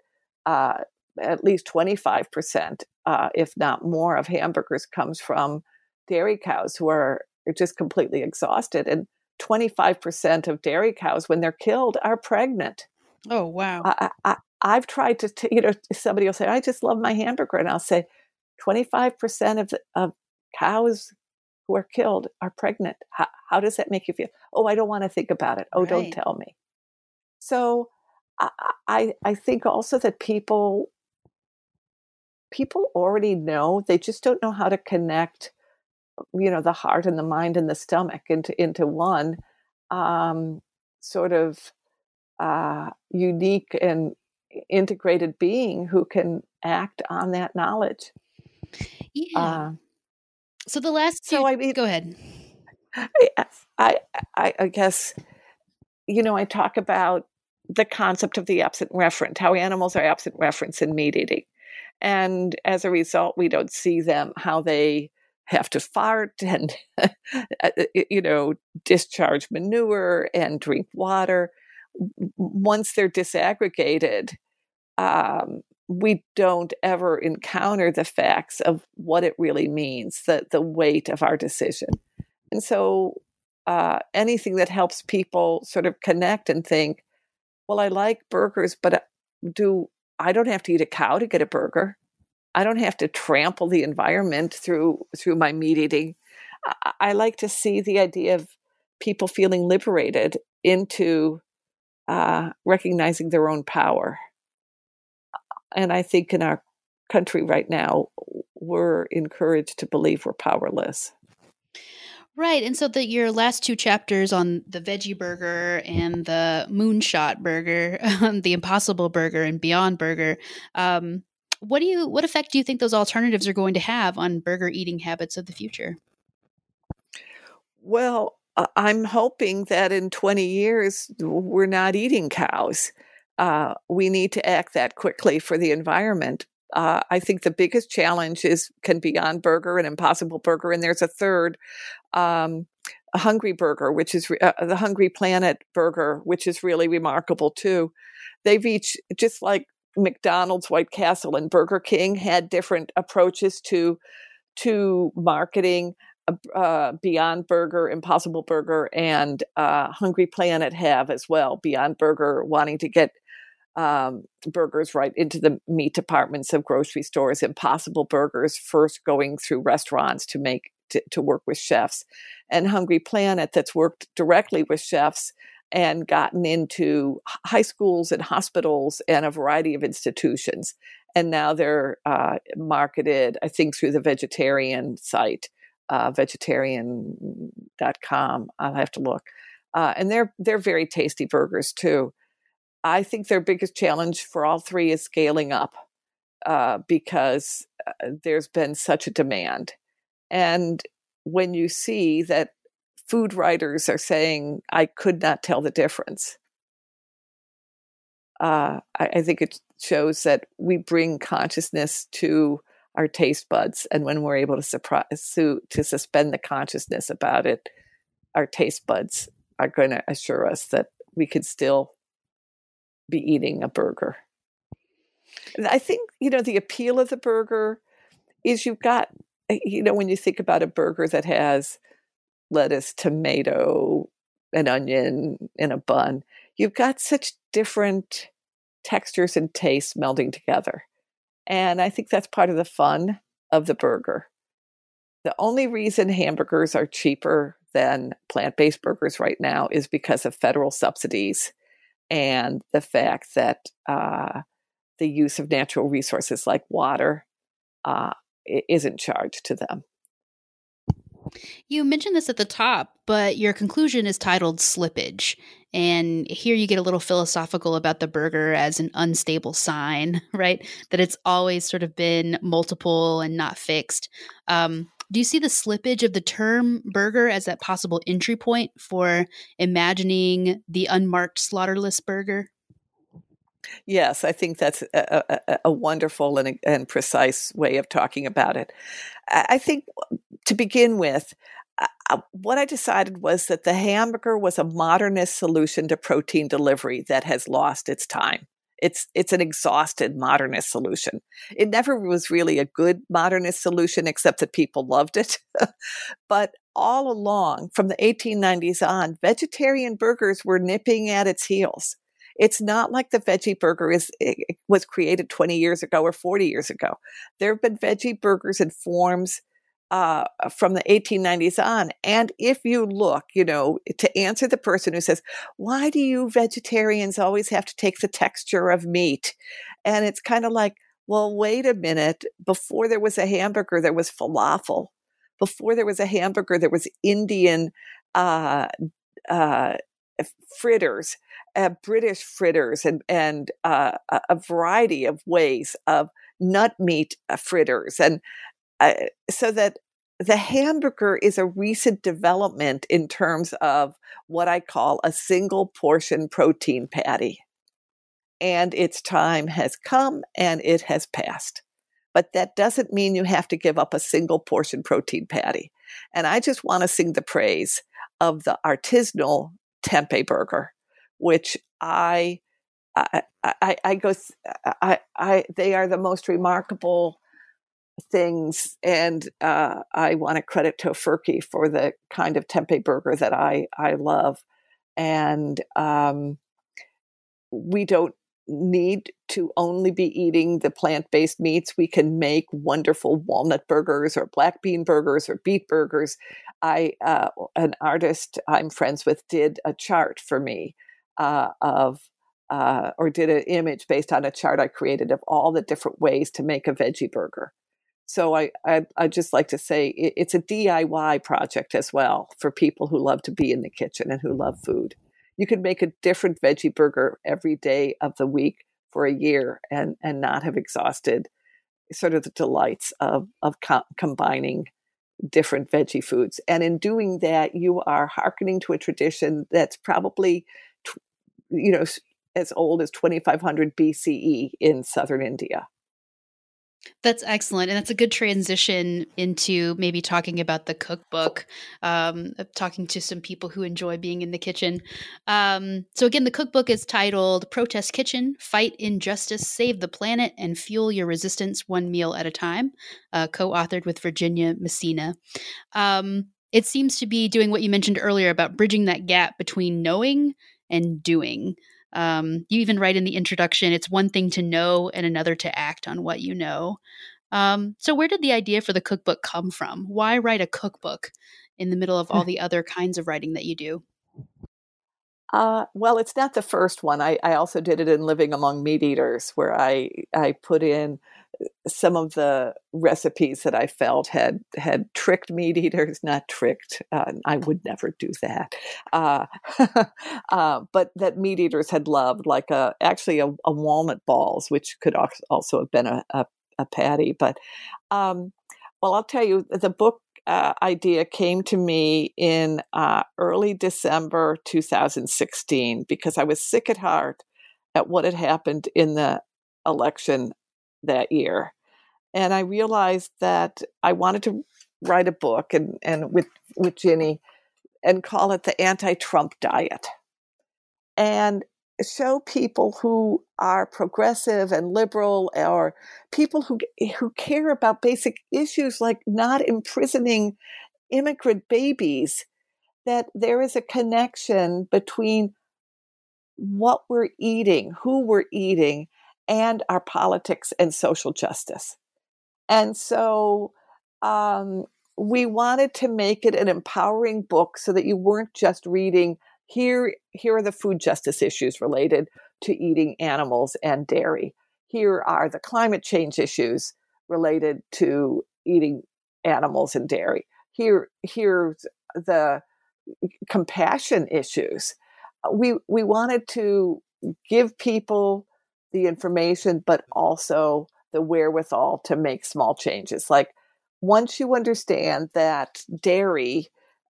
S2: uh, at least 25%, uh, if not more, of hamburgers comes from dairy cows who are just completely exhausted. And 25% of dairy cows, when they're killed, are pregnant.
S1: Oh, wow.
S2: I, I, I've tried to, t- you know, somebody will say, I just love my hamburger. And I'll say, 25% of, of cows who are killed are pregnant. How, how, does that make you feel? Oh, I don't want to think about it. Oh, right. don't tell me. So I, I think also that people people already know they just don't know how to connect you know the heart and the mind and the stomach into into one um, sort of uh, unique and integrated being who can act on that knowledge.
S1: Yeah. Uh, so the last two, so i mean go ahead.
S2: I, I i guess you know i talk about the concept of the absent referent, how animals are absent reference in meat eating. And as a result, we don't see them, how they have to fart and, uh, you know, discharge manure and drink water. Once they're disaggregated, um, we don't ever encounter the facts of what it really means, the, the weight of our decision. And so uh, anything that helps people sort of connect and think, well, I like burgers, but uh, do I don't have to eat a cow to get a burger. I don't have to trample the environment through through my meat eating. I, I like to see the idea of people feeling liberated into uh, recognizing their own power. And I think in our country right now, we're encouraged to believe we're powerless.
S1: Right. And so the your last two chapters on the veggie burger and the moonshot burger, um, the impossible burger and beyond burger, um, what do you what effect do you think those alternatives are going to have on burger eating habits of the future?
S2: Well, I'm hoping that in 20 years we're not eating cows. Uh, we need to act that quickly for the environment. Uh, I think the biggest challenge is can Beyond Burger and Impossible Burger, and there's a third, um, a Hungry Burger, which is uh, the Hungry Planet Burger, which is really remarkable too. They've each just like McDonald's, White Castle, and Burger King had different approaches to to marketing. Uh, uh Beyond Burger, Impossible Burger, and uh, Hungry Planet have as well. Beyond Burger wanting to get um, burgers right into the meat departments of grocery stores. Impossible Burgers first going through restaurants to make to, to work with chefs, and Hungry Planet that's worked directly with chefs and gotten into high schools and hospitals and a variety of institutions. And now they're uh, marketed, I think, through the vegetarian site, uh, vegetarian.com. I'll have to look. Uh, and they're they're very tasty burgers too. I think their biggest challenge for all three is scaling up uh, because uh, there's been such a demand. And when you see that food writers are saying, I could not tell the difference, uh, I, I think it shows that we bring consciousness to our taste buds. And when we're able to, surprise, to, to suspend the consciousness about it, our taste buds are going to assure us that we can still be eating a burger. And I think, you know, the appeal of the burger is you've got, eh, you know, when you think about a burger that has lettuce, tomato, an onion in a bun, you've got such different textures and tastes melding together. And I think that's part of the fun of the burger. The only reason hamburgers are cheaper than plant based burgers right now is because of federal subsidies and the fact that uh, the use of natural resources like water uh, isn't charged to them.
S1: You mentioned this at the top, but your conclusion is titled Slippage. And here you get a little philosophical about the burger as an unstable sign, right? That it's always sort of been multiple and not fixed. Um, do you see the slippage of the term burger as that possible entry point for imagining the unmarked slaughterless burger?
S2: Yes, I think that's a, a, a wonderful and, and, precise way of talking about it. I think to begin with, uh, what I decided was that the hamburger was a modernist solution to protein delivery that has lost its time. It's it's an exhausted modernist solution. It never was really a good modernist solution, except that people loved it. but all along, from the 1890s on, vegetarian burgers were nipping at its heels. It's not like the veggie burger is was created 20 years ago or 40 years ago. There have been veggie burgers in forms uh, from the 1890s on. And if you look, you know, to answer the person who says, why do you vegetarians always have to take the texture of meat? And it's kind of like, well, wait a minute. Before there was a hamburger, there was falafel. Before there was a hamburger, there was Indian uh, uh, fritters, uh, British fritters, and and uh, a variety of ways of nut meat uh, fritters, and uh, so that the hamburger is a recent development in terms of what I call a single portion protein patty. And its time has come and it has passed. But that doesn't mean you have to give up a single portion protein patty. And I just want to sing the praise of the artisanal tempeh burger, which I I, I, I go, I, I, they are the most remarkable things. And uh, I want to credit Tofurky for the kind of tempeh burger that I, I love. And um, we don't need to only be eating the plant based meats. We can make wonderful walnut burgers or black bean burgers or beet burgers. I, uh, an artist I'm friends with, did a chart for me uh, of uh, or did an image based on a chart I created of all the different ways to make a veggie burger So I, I, I just like to say it, it's a DIY project as well for people who love to be in the kitchen and who love food. You can make a different veggie burger every day of the week for a year and, and not have exhausted sort of the delights of, of co- combining different veggie foods. And in doing that, you are hearkening to a tradition that's probably, you know, as old as 2500 BCE in southern India.
S1: That's excellent. And that's a good transition into maybe talking about the cookbook, um, talking to some people who enjoy being in the kitchen. Um, so, again, the cookbook is titled Protest Kitchen Fight Injustice, Save the Planet, and Fuel Your Resistance One Meal at a Time, uh, co authored with Virginia Messina. Um, it seems to be doing what you mentioned earlier about bridging that gap between knowing and doing. Um, you even write in the introduction it's one thing to know and another to act on what you know. Um, so, where did the idea for the cookbook come from? Why write a cookbook in the middle of all the other kinds of writing that you do?
S2: Uh, well, it's not the first one. I, I also did it in Living Among Meat Eaters, where I I put in some of the recipes that I felt had had tricked meat eaters, not tricked. Uh, I would never do that, uh, uh, but that meat eaters had loved, like a actually a, a, walnut balls, which could also have been a, a, a patty. But um, well, I'll tell you, the book uh, idea came to me in uh, early December 2016 because I was sick at heart at what had happened in the election that year. And I realized that I wanted to write a book and, and with, with Ginny and call it the anti Trump diet. And show people who are progressive and liberal or people who who care about basic issues like not imprisoning immigrant babies that there is a connection between what we're eating, who we're eating, and our politics and social justice. And so um, we wanted to make it an empowering book so that you weren't just reading here here are the food justice issues related to eating animals and dairy. Here are the climate change issues related to eating animals and dairy. Here here's the compassion issues. We we wanted to give people the information, but also the wherewithal to make small changes. Like once you understand that dairy,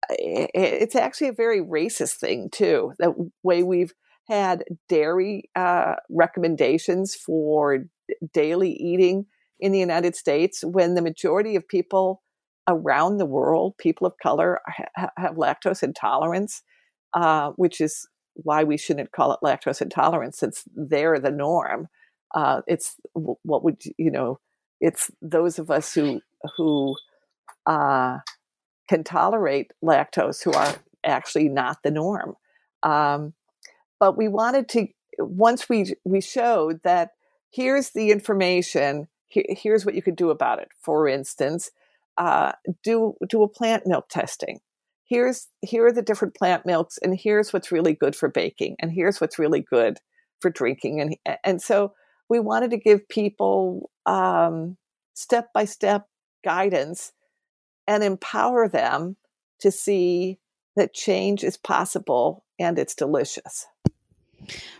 S2: it's actually a very racist thing too. The way we've had dairy uh, recommendations for daily eating in the United States when the majority of people around the world, people of color, ha- have lactose intolerance, uh, which is why we shouldn't call it lactose intolerance since they're the norm. Uh, it's what would you know? It's those of us who who uh, can tolerate lactose who are actually not the norm. Um, but we wanted to once we we showed that here's the information. Here, here's what you could do about it. For instance, uh, do do a plant milk testing here's here are the different plant milks and here's what's really good for baking and here's what's really good for drinking and and so we wanted to give people step by step guidance and empower them to see that change is possible and it's delicious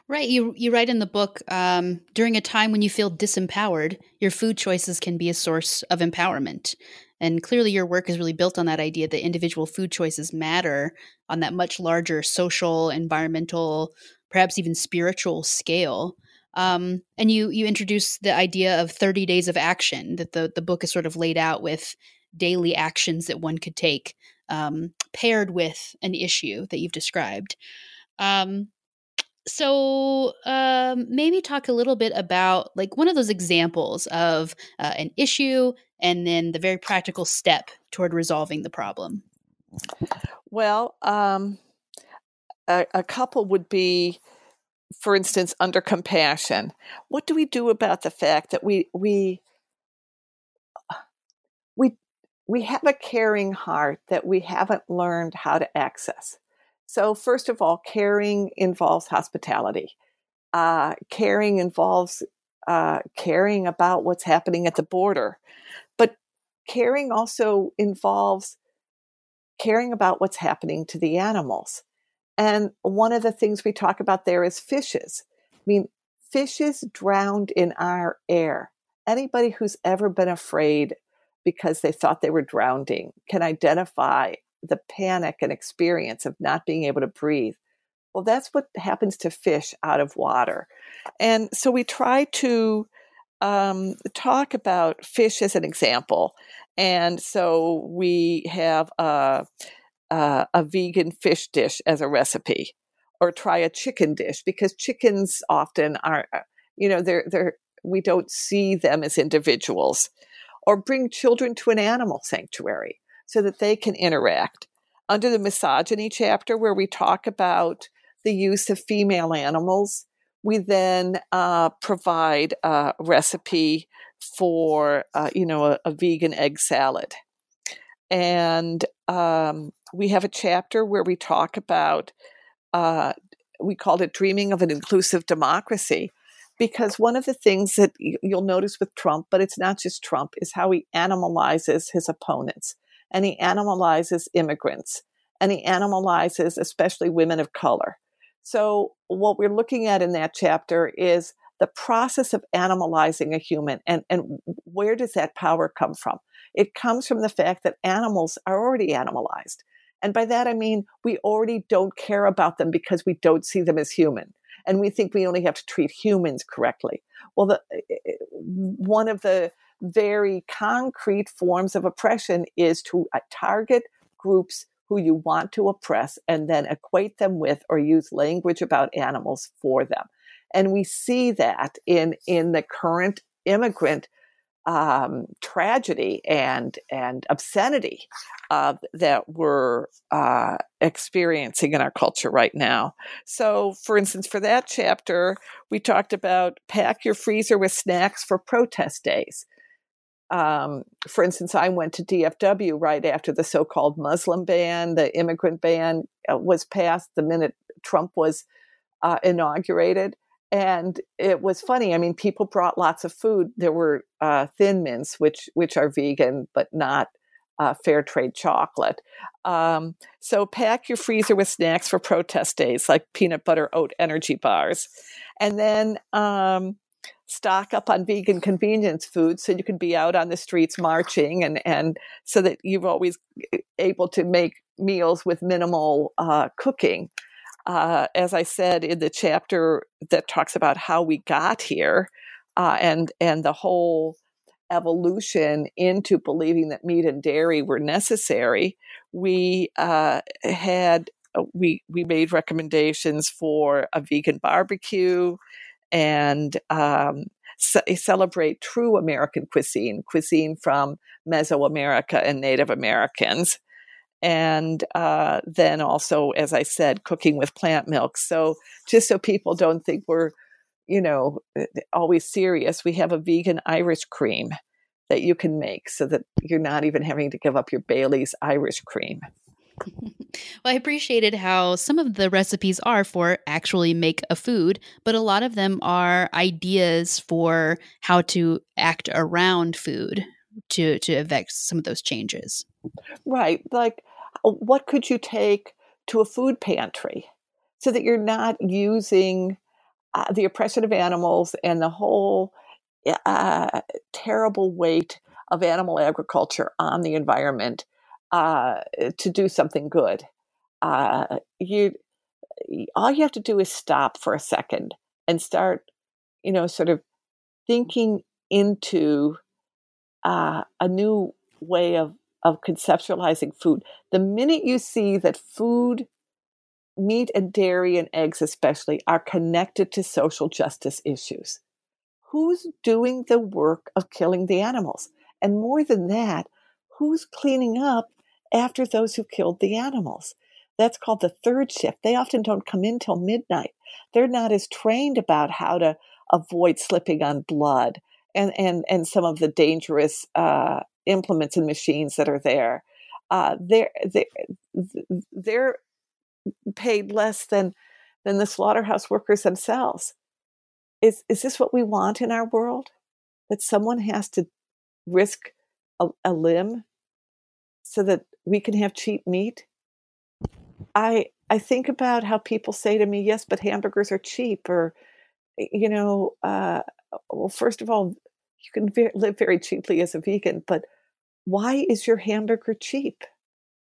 S1: Right. You you write in the book um, during a time when you feel disempowered, your food choices can be a source of empowerment. And clearly, your work is really built on that idea that individual food choices matter on that much larger social, environmental, perhaps even spiritual scale. Um, and you you introduce the idea of 30 days of action that the the book is sort of laid out with daily actions that one could take um, paired with an issue that you've described. Um, so um, maybe talk a little bit about like one of those examples of uh, an issue and then the very practical step toward resolving the problem.
S2: Well um, a, a couple would be for instance under compassion. What do we do about the fact that we we we we have a caring heart that we haven't learned how to access so, first of all, caring involves hospitality. Uh, caring involves uh, caring about what's happening at the border. But caring also involves caring about what's happening to the animals. And one of the things we talk about there is fishes. I mean, fishes drowned in our air. Anybody who's ever been afraid because they thought they were drowning can identify the panic and experience of not being able to breathe. Well, that's what happens to fish out of water. And so we try to um, talk about fish as an example. And so we have a, a, a vegan fish dish as a recipe, or try a chicken dish because chickens often are, uh, you know, they're they're we don't see them as individuals, or bring children to an animal sanctuary so that they can interact. Under the misogyny chapter, where we talk about the use of female animals, we then uh, provide a recipe for uh, you know a, a, vegan egg salad and um, we have a chapter where we talk about uh, we called it dreaming of an inclusive democracy because one of the things that you'll notice with trump but it's not just trump is how he animalizes his opponents and he animalizes immigrants and he animalizes especially women of color so what we're looking at in that chapter is the process of animalizing a human and, and where does that power come from? It comes from the fact that animals are already animalized. And by that I mean we already don't care about them because we don't see them as human. And we think we only have to treat humans correctly. Well, the, eh, eh, one of the very concrete forms of oppression is to uh, target groups who you want to oppress and then equate them with or use language about animals for them. And we see that in, in the current immigrant um, tragedy and and obscenity uh, that we're uh, experiencing in our culture right now. So, for instance, for that chapter, we talked about pack your freezer with snacks for protest days. Um, for instance, I went to DFW right after the so-called Muslim ban, the immigrant ban uh, was passed the minute Trump was uh, inaugurated and it was funny. I mean, people brought lots of food. There were uh, Thin Mints, which which are vegan but not uh, fair trade chocolate. Um, so pack your freezer with snacks for protest days, like peanut butter oat energy bars, and then um, stock up on vegan convenience food so you can be out on the streets marching and and so that you're always eh, able to make meals with minimal uh, cooking. Uh, as I said in the chapter that talks about how we got here uh, and and the whole evolution into believing that meat and dairy were necessary, we uh, had uh, we we made recommendations for a vegan barbecue and um, celebrate true American cuisine, cuisine from Mesoamerica and Native Americans and uh, then also, as I said, cooking with plant milk. So just so people don't think we're, you know, eh, always serious, we have a vegan Irish cream that you can make so that you're not even having to give up your Bailey's Irish cream.
S1: well, I appreciated how some of the recipes are for actually make a food, but a lot of them are ideas for how to act around food to to effect some of those changes.
S2: Right. Like uh, what could you take to a food pantry so that you're not using uh, the oppression of animals and the whole uh, terrible weight of animal agriculture on the environment uh, to do something good. Uh, you all you have to do is stop for a second and start, you know, sort of thinking into uh, a new way of of conceptualizing food. The minute you see that food, meat and dairy and eggs especially, are connected to social justice issues, who's doing the work of killing the animals? And more than that, who's cleaning up after those who killed the animals? That's called the third shift. They often don't come in till midnight. They're not as trained about how to avoid slipping on blood and and and some of the dangerous uh, implements and machines that are there. Uh, they're, they're, they're paid less than, than the slaughterhouse workers themselves. Is, is this what we want in our world? That someone has to risk a, a limb so that we can have cheap meat. I I think about how people say to me, "Yes, but hamburgers are cheap," or you know, uh, well, first of all, you can ve- live very cheaply as a vegan, but why is your hamburger cheap?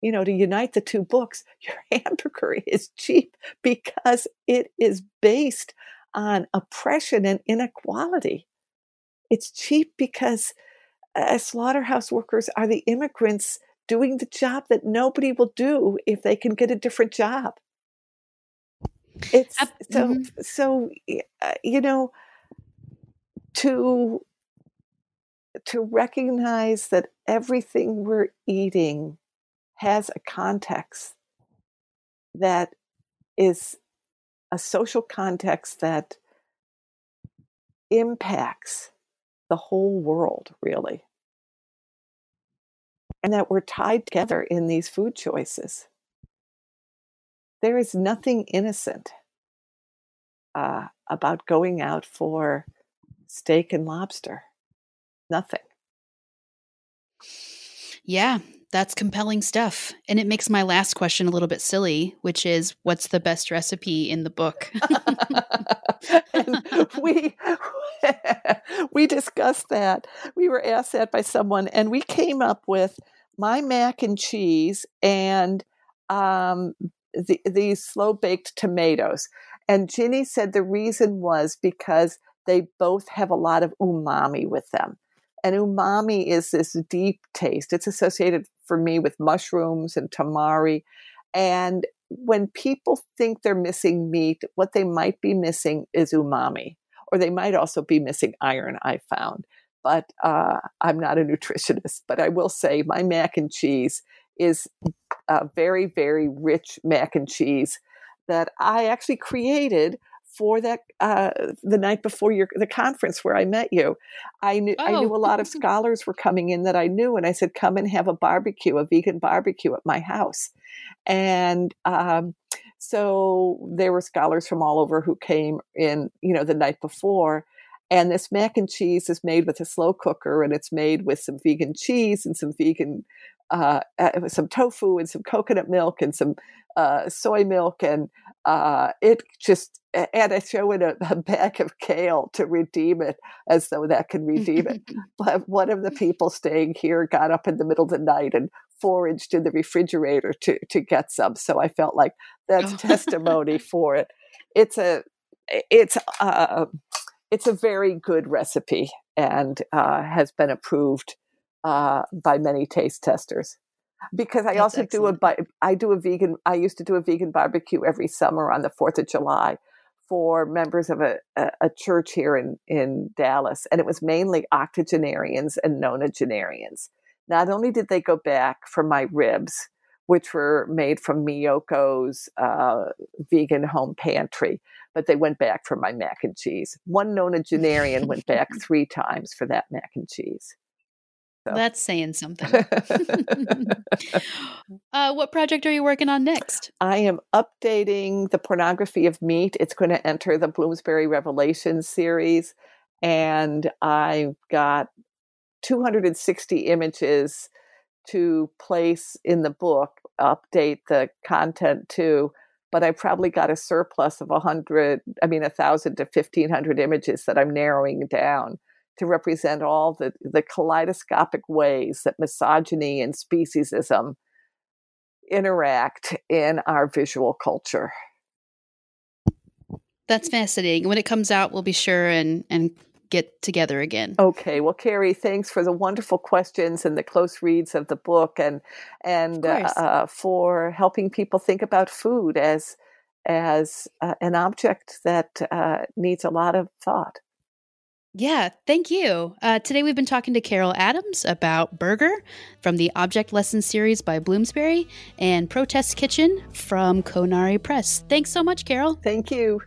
S2: You know, to unite the two books, your hamburger is cheap because it is based on oppression and inequality. It's cheap because uh, slaughterhouse workers are the immigrants doing the job that nobody will do if they can get a different job. It's so mm-hmm. so uh, you know to to recognize that everything we're eating has a context that is a social context that impacts the whole world, really. And that we're tied together in these food choices. There is nothing innocent uh, about going out for steak and lobster. Nothing.
S1: Yeah, that's compelling stuff. And it makes my last question a little bit silly, which is what's the best recipe in the book?
S2: we we discussed that. We were asked that by someone and we came up with my mac and cheese and um, the, these slow baked tomatoes. And Ginny said the reason was because they both have a lot of umami with them. And umami is this deep taste. It's associated for me with mushrooms and tamari. And when people think they're missing meat, what they might be missing is umami, or they might also be missing iron, I found. But uh, I'm not a nutritionist, but I will say my mac and cheese is a very, very rich mac and cheese that I actually created for that uh, the night before your the conference where I met you. I knew oh. I knew a lot of scholars were coming in that I knew, and I said, "Come and have a barbecue, a vegan barbecue at my house." And um, so there were scholars from all over who came in, you know, the night before. And this mac and cheese is made with a slow cooker, and it's made with some vegan cheese and some vegan, uh, uh some tofu and some coconut milk and some uh, soy milk and uh, it just and I throw in a, a, bag of kale to redeem it as though that can redeem it. but one of the people staying here got up in the middle of the night and foraged in the refrigerator to to get some. So I felt like that's oh. testimony for it. It's a it's uh, it's a very good recipe and uh, has been approved uh, by many taste testers because I That's also excellent. do a I do a vegan I used to do a vegan barbecue every summer on the 4th of July for members of a, a, a, church here in, in Dallas, and it was mainly octogenarians and nonagenarians. Not only did they go back for my ribs, which were made from Miyoko's uh, vegan home pantry, but they went back for my mac and cheese. One nonagenarian went back three times for that mac and cheese.
S1: So. That's saying something. uh, what project are you working on next?
S2: I am updating the pornography of meat. It's going to enter the Bloomsbury Revelations series, and I've got 260 images to place in the book, update the content too. But I probably got a surplus of 100, I mean, 1,000 to 1,500 images that I'm narrowing down to represent all the, the kaleidoscopic ways that misogyny and speciesism interact in our visual culture.
S1: That's fascinating. When it comes out, we'll be sure and, and get together again.
S2: Okay. Well, Carrie, thanks for the wonderful questions and the close reads of the book, and and uh, uh, for helping people think about food as as uh, an object that uh, needs a lot of thought.
S1: Yeah, thank you. Uh, today we've been talking to Carol Adams about Burger from the Object Lesson series by Bloomsbury and Protest Kitchen from Conari Press. Thanks so much, Carol.
S2: Thank you.